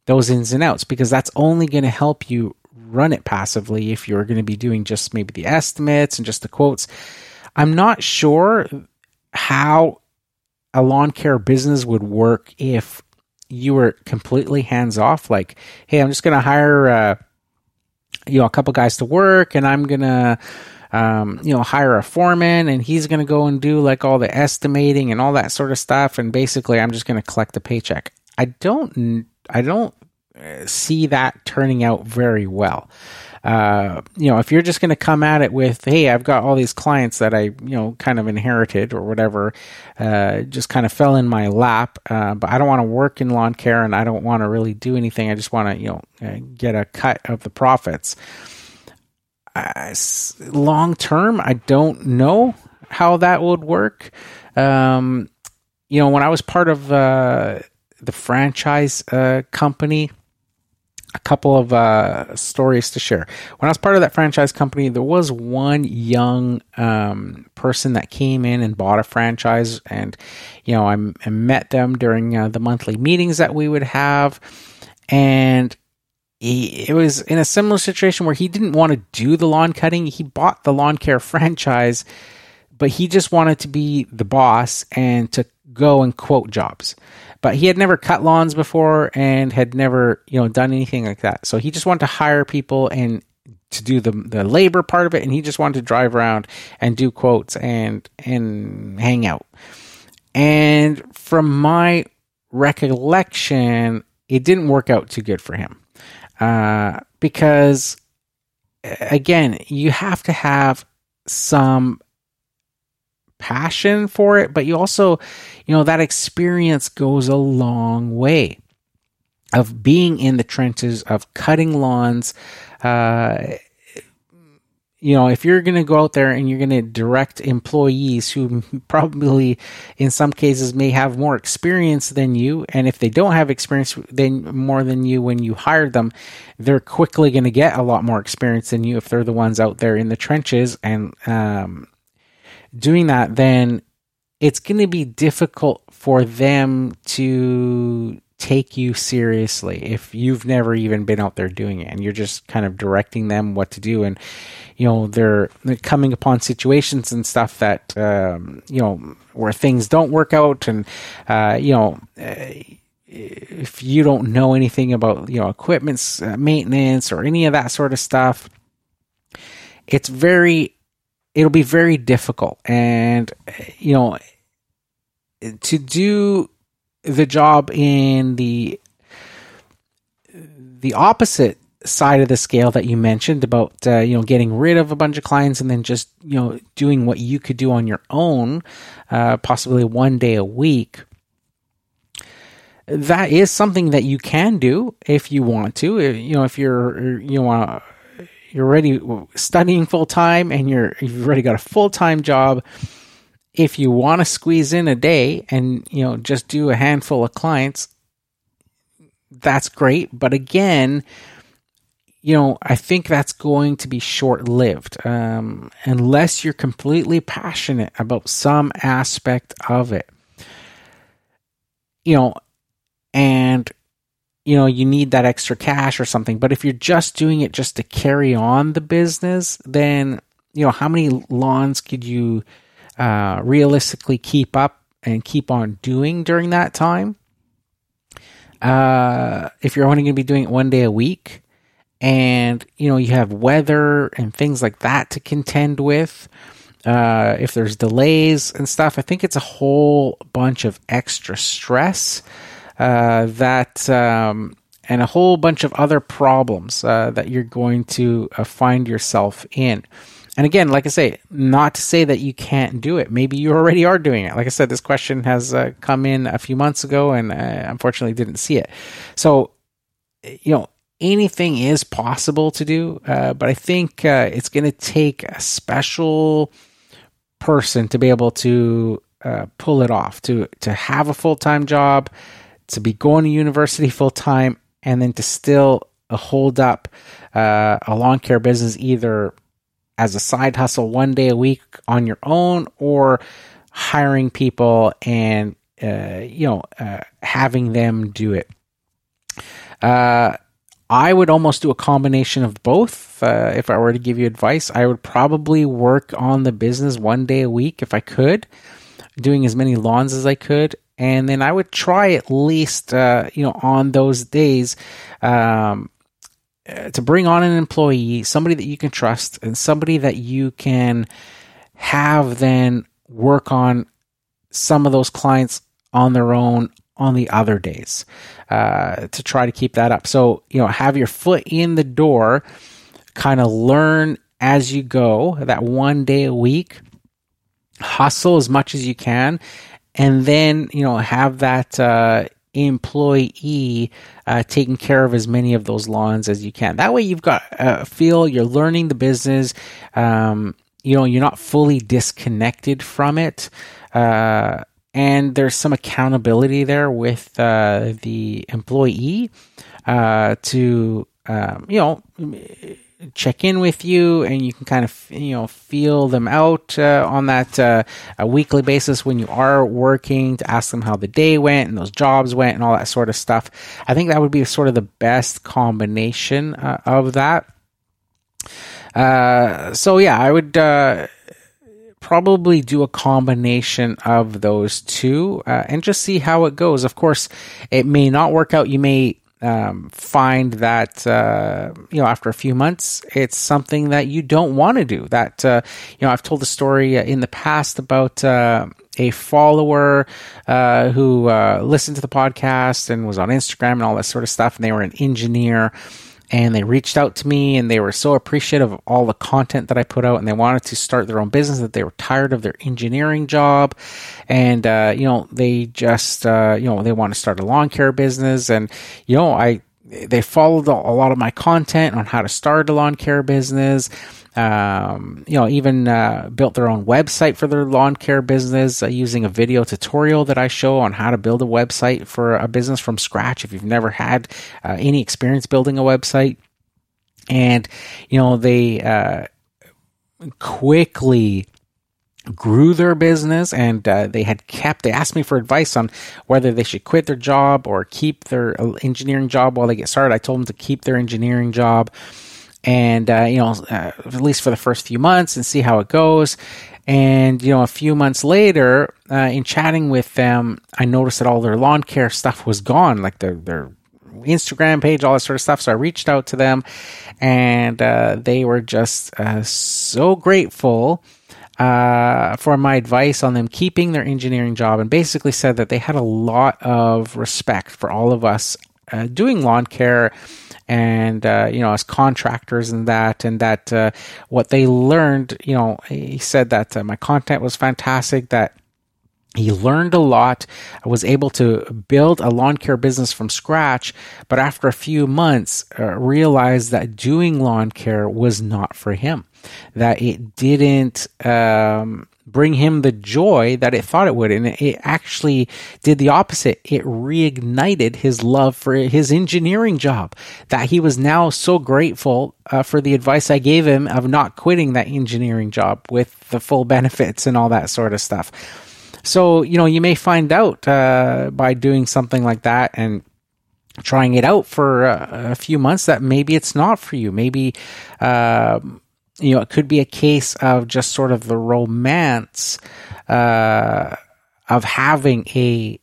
those ins and outs because that's only going to help you run it passively if you're going to be doing just maybe the estimates and just the quotes. I'm not sure how a lawn care business would work if you were completely hands off. Like, hey, I'm just going to hire, uh, you know, a couple guys to work, and I'm gonna, um, you know, hire a foreman, and he's gonna go and do like all the estimating and all that sort of stuff, and basically, I'm just gonna collect the paycheck. I don't, I don't uh, see that turning out very well uh, you know, if you're just going to come at it with, hey, I've got all these clients that I, you know, kind of inherited or whatever, uh, just kind of fell in my lap, uh, but I don't want to work in lawn care and I don't want to really do anything. I just want to, you know, uh, get a cut of the profits. Long term, I don't know how that would work. Um, you know, when I was part of uh, the franchise uh, company, a couple of uh, stories to share. When I was part of that franchise company, there was one young um, person that came in and bought a franchise, and you know, I, I met them during uh, the monthly meetings that we would have, and he, it was in a similar situation where he didn't want to do the lawn cutting. He bought the lawn care franchise, but he just wanted to be the boss and to go and quote jobs. But he had never cut lawns before and had never you know done anything like that. So he just wanted to hire people and to do the the labor part of it. And he just wanted to drive around and do quotes and and hang out. And from my recollection it didn't work out too good for him uh, because again you have to have some passion for it, but you also, you know, that experience goes a long way of being in the trenches, of cutting lawns. Uh, you know, if you're going to go out there and you're going to direct employees who probably, in some cases, may have more experience than you, and if they don't have experience then more than you when you hire them, they're quickly going to get a lot more experience than you if they're the ones out there in the trenches and um, doing that, then it's going to be difficult for them to take you seriously if you've never even been out there doing it and you're just kind of directing them what to do and you know they're, they're coming upon situations and stuff that um, you know where things don't work out and uh, you know uh, if you don't know anything about you know equipment uh, maintenance or any of that sort of stuff it's very it'll be very difficult. And, you know, to do the job in the the opposite side of the scale that you mentioned about uh, you know getting rid of a bunch of clients and then just you know doing what you could do on your own uh, possibly one day a week that is something that you can do if you want to. You know, if you're you want you're already studying full time and you're you've already got a full time job. If you want to squeeze in a day and you know just do a handful of clients, that's great. But again, you know, I think that's going to be short lived um, unless you're completely passionate about some aspect of it. You know, and you know you need that extra cash or something but if you're just doing it just to carry on the business then you know how many lawns could you uh, realistically keep up and keep on doing during that time uh, if you're only going to be doing it one day a week and you know you have weather and things like that to contend with uh, if there's delays and stuff i think it's a whole bunch of extra stress uh, that um, and a whole bunch of other problems uh, that you're going to uh, find yourself in. And again, like I say, not to say that you can't do it. Maybe you already are doing it. Like I said, this question has uh, come in a few months ago, and unfortunately didn't see it. So, you know, anything is possible to do, uh, but I think uh, it's going to take a special person to be able to uh, pull it off, to to have a full time job, to be going to university full time and then to still uh, hold up uh, a lawn care business either as a side hustle one day a week on your own or hiring people and uh, you know uh, having them do it. Uh, i would almost do a combination of both uh, if i were to give you advice. I would probably work on the business one day a week if i could doing as many lawns as i could. And then I would try at least, uh, you know, on those days, um, to bring on an employee, somebody that you can trust, and somebody that you can have then work on some of those clients on their own on the other days uh, to try to keep that up. So, you know, have your foot in the door, kind of learn as you go that one day a week, hustle as much as you can, and then you know have that uh, employee uh, taking care of as many of those lawns as you can. That way, you've got a feel. You're learning the business. Um, you know, you're not fully disconnected from it. Uh, and there's some accountability there with uh, the employee uh, to, um, you know, check in with you and you can kind of you know feel them out uh, on that uh, a weekly basis when you are working to ask them how the day went and those jobs went and all that sort of stuff. I think that would be sort of the best combination uh, of that. Uh, so yeah i would uh, probably do a combination of those two uh, and just see how it goes. Of course it may not work out. You may um, find that uh, you know after a few months it's something that you don't want to do that uh, you know i've told the story uh, in the past about uh, a follower uh, who uh, listened to the podcast and was on instagram and all that sort of stuff and they were an engineer and they reached out to me and they were so appreciative of all the content that I put out and they wanted to start their own business that they were tired of their engineering job and uh, you know they just uh, you know they want to start a lawn care business and you know I they followed a lot of my content on how to start a lawn care business um, you know, even uh, built their own website for their lawn care business uh, using a video tutorial that I show on how to build a website for a business from scratch. If you've never had uh, any experience building a website, and you know, they uh, quickly grew their business and uh, they had kept they asked me for advice on whether they should quit their job or keep their uh, engineering job while they get started i told them to keep their engineering job and uh, you know uh, at least for the first few months and see how it goes. And you know a few months later uh, in chatting with them i noticed that all their lawn care stuff was gone like their their instagram page all that sort of stuff. So i reached out to them and uh, they were just uh, so grateful uh, for my advice on them keeping their engineering job and basically said that they had a lot of respect for all of us doing lawn care and uh, you know as contractors and that and that uh, what they learned you know he said that uh, my content was fantastic that he learned a lot, was able to build a lawn care business from scratch, but after a few months, uh, realized that doing lawn care was not for him, that it didn't um, bring him the joy that it thought it would. And it actually did the opposite. It reignited his love for his engineering job, that he was now so grateful uh, for the advice I gave him of not quitting that engineering job with the full benefits and all that sort of stuff. So, you know, you may find out uh, by doing something like that and trying it out for a, a few months that maybe it's not for you. Maybe, uh, you know, it could be a case of just sort of the romance uh, of having a.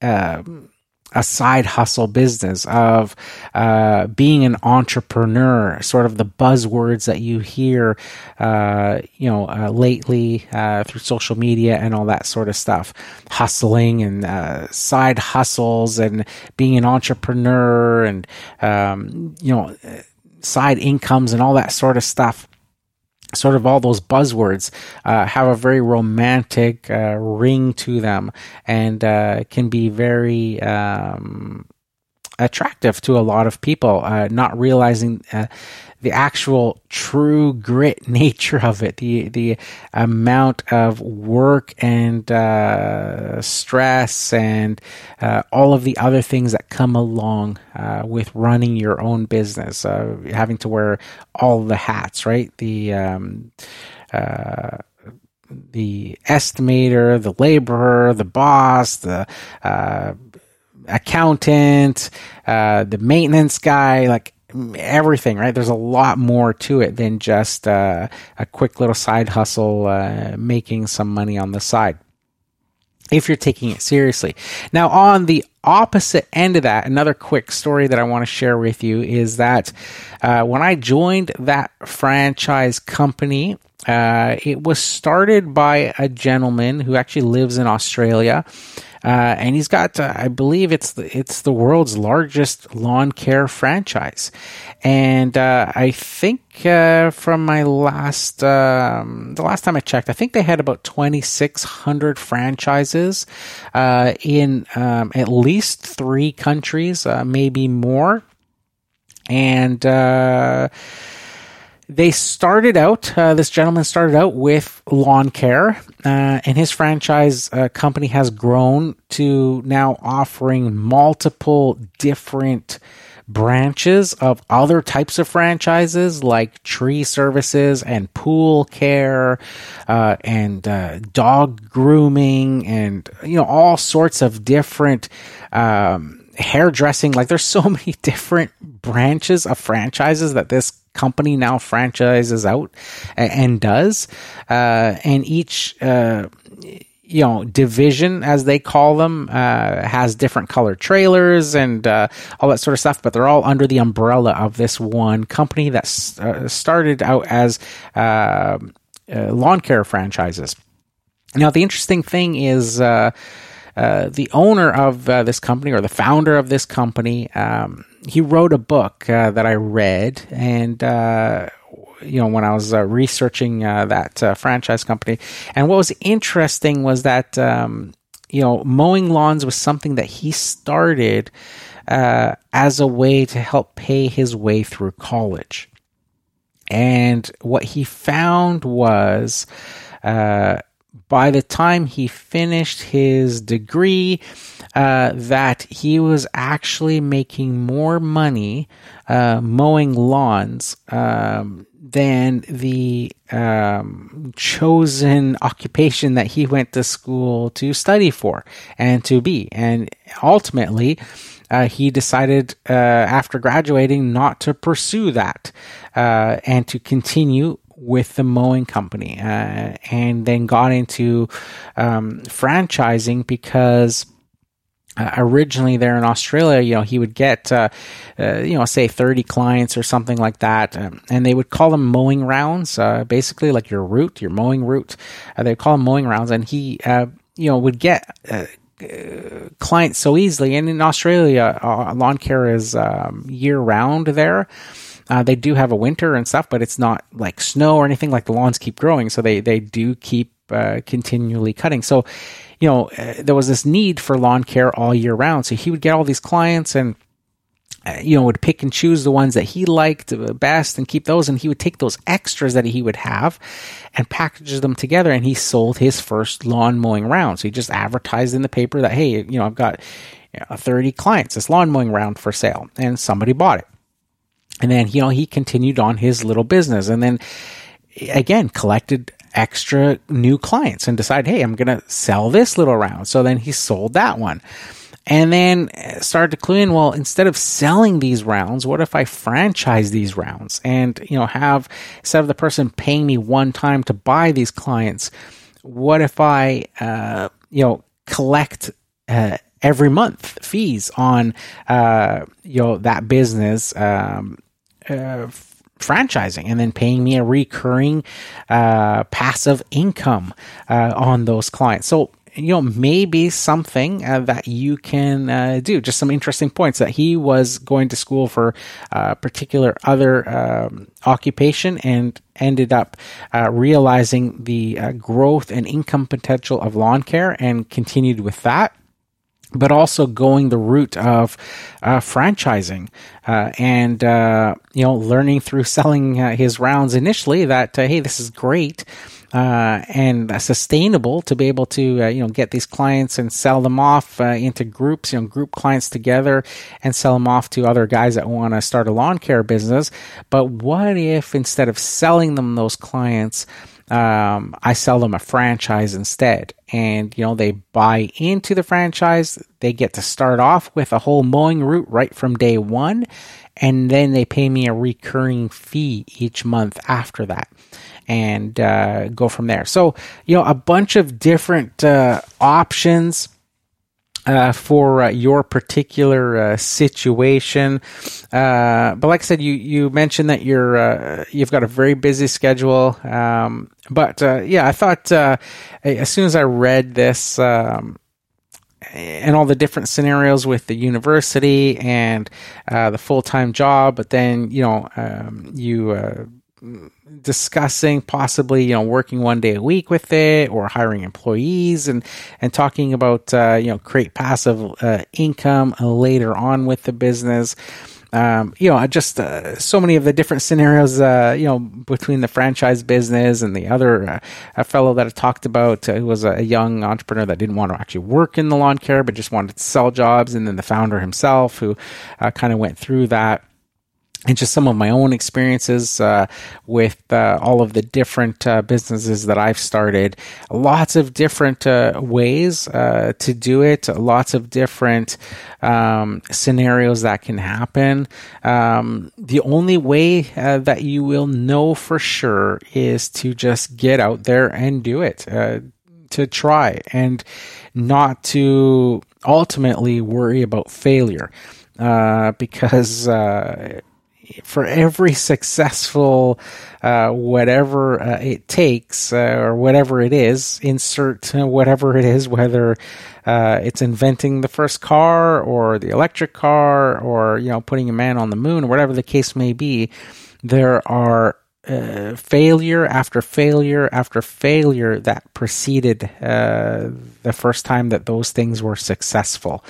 Um, a side hustle business of uh, being an entrepreneur, sort of the buzzwords that you hear, uh, you know, uh, lately uh, through social media and all that sort of stuff, hustling and uh, side hustles and being an entrepreneur and um, you know, side incomes and all that sort of stuff sort of all those buzzwords uh, have a very romantic uh, ring to them and uh, can be very um, attractive to a lot of people, uh, not realizing uh, the actual true grit nature of it, the the amount of work and uh, stress and uh, all of the other things that come along uh, with running your own business, uh, having to wear all the hats, right? The um, uh, the estimator, the laborer, the boss, the uh, accountant, the maintenance guy, like everything, right? There's a lot more to it than just uh, a quick little side hustle, uh, making some money on the side. If you're taking it seriously. Now, on the opposite end of that, another quick story that I want to share with you is that uh, when I joined that franchise company, uh, it was started by a gentleman who actually lives in Australia. Uh, and he's got, uh, I believe it's the, it's the world's largest lawn care franchise. And uh, I think uh, from my last, um, the last time I checked, I think they had about 2,600 franchises uh, in um, at least three countries, maybe more. And they started out, uh, this gentleman started out with lawn care, uh, and his franchise uh, company has grown to now offering multiple different branches of other types of franchises like tree services and pool care uh, and uh, dog grooming and you know all sorts of different um, hairdressing. Like there's so many different branches of franchises that this company now franchises out and, does. Uh, and each, uh, you know, division, as they call them, uh, has different color trailers and uh, all that sort of stuff, but they're all under the umbrella of this one company that uh, started out as uh, lawn care franchises. Now, the interesting thing is, uh, the owner of uh, this company or the founder of this company um, he wrote a book uh, that I read, and uh, you know when I was uh, researching uh, that uh, franchise company, and what was interesting was that um, you know mowing lawns was something that he started uh, as a way to help pay his way through college, and what he found was. By the time he finished his degree, uh, that he was actually making more money uh, mowing lawns um, than the um, chosen occupation that he went to school to study for and to be. And ultimately, uh, he decided uh, after graduating not to pursue that uh, and to continue with the mowing company uh, and then got into um, franchising because uh, originally there in Australia, you know, he would get, uh, uh, you know, say 30 clients or something like that. Um, and they would call them mowing rounds, uh, basically like your route, your mowing route. Uh, they'd call them mowing rounds. And he, uh, you know, would get, clients so easily. And in Australia, lawn care is um, year round there. Uh, they do have a winter and stuff, but it's not like snow or anything. Like the lawns keep growing, so they they do keep uh, continually cutting. So, you know, uh, there was this need for lawn care all year round. So he would get all these clients and uh, you know, would pick and choose the ones that he liked best and keep those. And he would take those extras that he would have and package them together. And he sold his first lawn mowing round. So he just advertised in the paper that, hey, you know, I've got you 30 clients, this lawn mowing round for sale. And somebody bought it. And then, you know, he continued on his little business and then again collected extra new clients and decided, hey, I'm going to sell this little round. So then he sold that one and then started to clue in well instead of selling these rounds what if i franchise these rounds and you know have instead of the person paying me one time to buy these clients what if i uh, you know collect uh, every month fees on uh, you know that business um, uh, franchising and then paying me a recurring uh, passive income uh, on those clients so you know, maybe something uh, that you can uh, do. Just some interesting points that he was going to school for a uh, particular other um, occupation and ended up uh, realizing the uh, growth and income potential of lawn care and continued with that but also going the route of uh, franchising uh, and uh, you know learning through selling uh, his rounds initially that uh, hey this is great uh, and sustainable to be able to you know get these clients and sell them off into groups you know group clients together and sell them off to other guys that want to start a lawn care business. But what if instead of selling them those clients um, I sell them a franchise instead. And, you know, they buy into the franchise. They get to start off with a whole mowing route right from day one. And then they pay me a recurring fee each month after that and uh, go from there. So, you know, a bunch of different uh, options uh, for uh, your particular uh, situation. Uh, but like I said, you you mentioned that you're uh, you've got a very busy schedule. Um, but uh, yeah, I thought as soon as I read this. Um, and all the different scenarios with the university and the full time job, but then you know um, you discussing possibly you know working one day a week with it or hiring employees and and talking about uh, you know create passive uh, income later on with the business um, you know, just uh, so many of the different scenarios, uh, you know, between the franchise business and the other uh, a fellow that I talked about uh, who was a young entrepreneur that didn't want to actually work in the lawn care, but just wanted to sell jobs. And then the founder himself who kind of went through that and just some of my own experiences uh, with uh, all of the different uh, businesses that I've started. Lots of different uh, ways uh, to do it, lots of different um, scenarios that can happen. Um, the only way uh, that you will know for sure is to just get out there and do it, to try, and not to ultimately worry about failure. because for every successful uh, whatever uh, it takes uh, or whatever it is, insert whatever it is, whether uh, it's inventing the first car or the electric car or you know putting a man on the moon or whatever the case may be. There are uh, failure after failure after failure that preceded uh, the first time that those things were successful.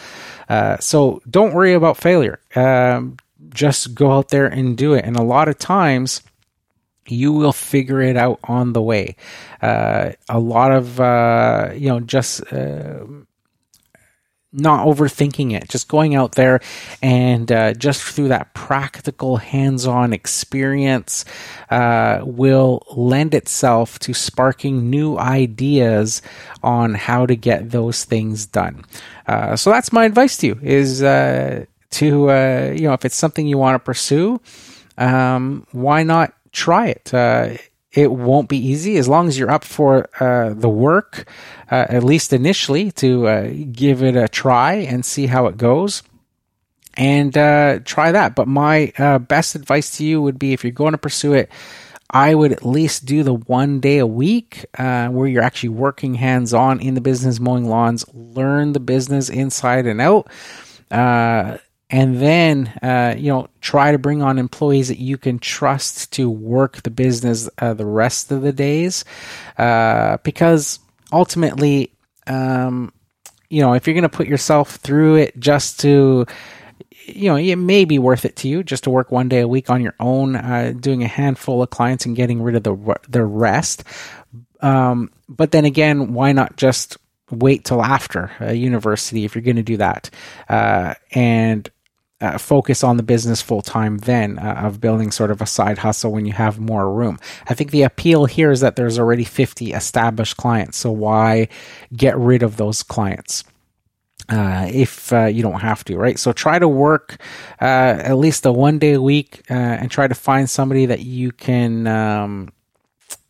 so don't worry about failure. Um, just go out there and do it. And a lot of times, you will figure it out on the way. Uh, a lot of, uh, you know, just uh, not overthinking it, just going out there and uh, just through that practical hands on experience uh, will lend itself to sparking new ideas on how to get those things done. Uh, so that's my advice to you is to uh, you know if it's something you want to pursue, um, why not try it? Uh, it won't be easy as long as you're up for uh, the work, uh, at least initially, to uh, give it a try and see how it goes. And uh, try that. But my best advice to you would be if you're going to pursue it, I would at least do the one day a week uh, where you're actually working hands on in the business, mowing lawns, learn the business inside and out. Uh, and then uh, you know try to bring on employees that you can trust to work the business uh, the rest of the days. Uh, because ultimately um, you know if you're going to put yourself through it just to you know it may be worth it to you just to work one day a week on your own uh, doing a handful of clients and getting rid of the the rest. Um, but then again why not just wait till after university if you're going to do that? Uh, and uh, focus on the business full time then uh, of building sort of a side hustle when you have more room. I think the appeal here is that there's already 50 established clients. So why get rid of those clients? Uh, if uh, you don't have to, right? So try to work uh, at least a one day a week uh, and try to find somebody that you can um,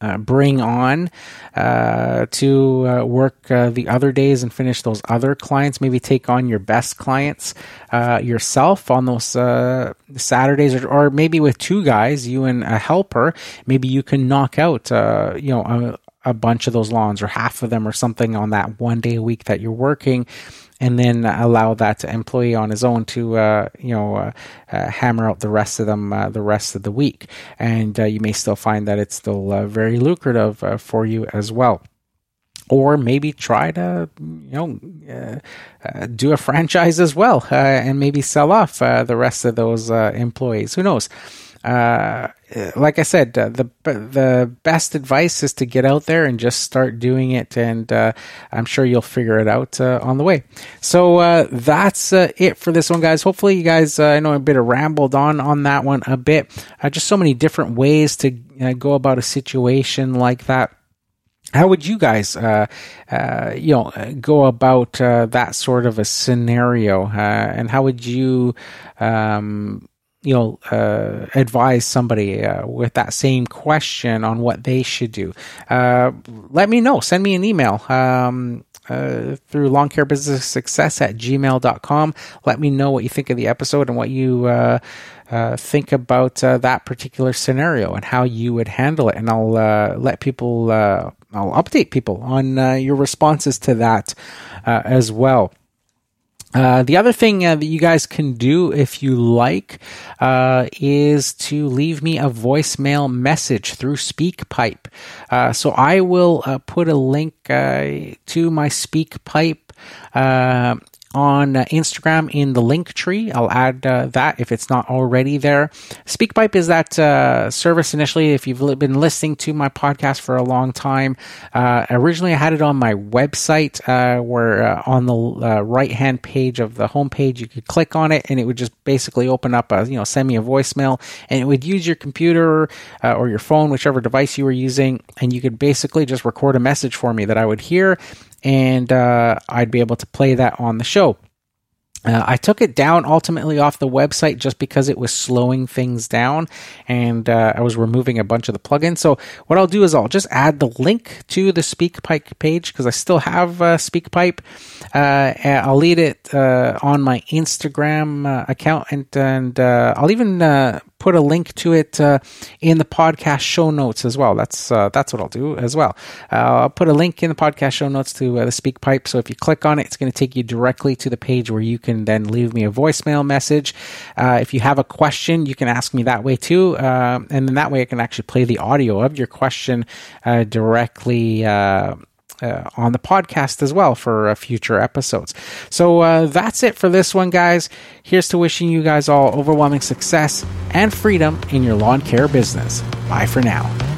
uh, bring on uh, to uh, work uh, the other days and finish those other clients. Maybe take on your best clients uh, yourself on those Saturdays, or, or, maybe with two guys, you and a helper. Maybe you can knock out, you know, a, a bunch of those lawns or half of them or something on that one day a week that you're working and then allow that employee on his own to uh, you know uh, uh, hammer out the rest of them uh, the rest of the week, and uh, you may still find that it's still uh, very lucrative for you as well. Or maybe try to, you know, do a franchise as well, and maybe sell off the rest of those employees. Who knows? Uh, like I said, uh, the the best advice is to get out there and just start doing it, and uh, I'm sure you'll figure it out uh, on the way. So uh, that's uh, it for this one, guys. Hopefully, you guys, I know a bit of rambled on on that one a bit. just so many different ways to go about a situation like that how would you guys uh, uh, you know go about uh, that sort of a scenario and how would you um, you know uh, advise somebody uh, with that same question on what they should do. Uh, let me know. Send me an email um, uh, through lawn care business success at gmail.com let me know what you think of the episode and what you uh, uh, think about that particular scenario and how you would handle it. And i'll let people i'll update people on your responses to that as well uh, the other thing uh, that you guys can do if you like uh, is to leave me a voicemail message through SpeakPipe. Uh, so I will uh, put a link to my SpeakPipe on uh, Instagram in the Linktree. I'll add uh, that if it's not already there. SpeakPipe is that uh, service initially. If you've been listening to my podcast for a long time, uh, originally I had it on my website uh, where uh, on the right hand page of the homepage you could click on it and it would just basically open up a you know send me a voicemail and it would use your computer or your phone, whichever device you were using, and you could basically just record a message for me that I would hear and uh, I'd be able to play that on the show. Uh, I took it down ultimately off the website just because it was slowing things down and uh, I was removing a bunch of the plugins. So, what I'll do is I'll just add the link to the SpeakPipe page because I still have uh, SpeakPipe. Uh, I'll lead it uh, on my Instagram uh, account and, and I'll even put a link to it uh, in the podcast show notes as well. That's uh, that's what I'll do as well. Uh, I'll put a link in the podcast show notes to the SpeakPipe. So if you click on it, it's going to take you directly to the page where you can then leave me a voicemail message. Uh, if you have a question, you can ask me that way too, uh, and then that way I can actually play the audio of your question directly uh, on the podcast as well for uh, future episodes. So uh, that's it for this one, guys. Here's to wishing you guys all overwhelming success and freedom in your lawn care business. Bye for now.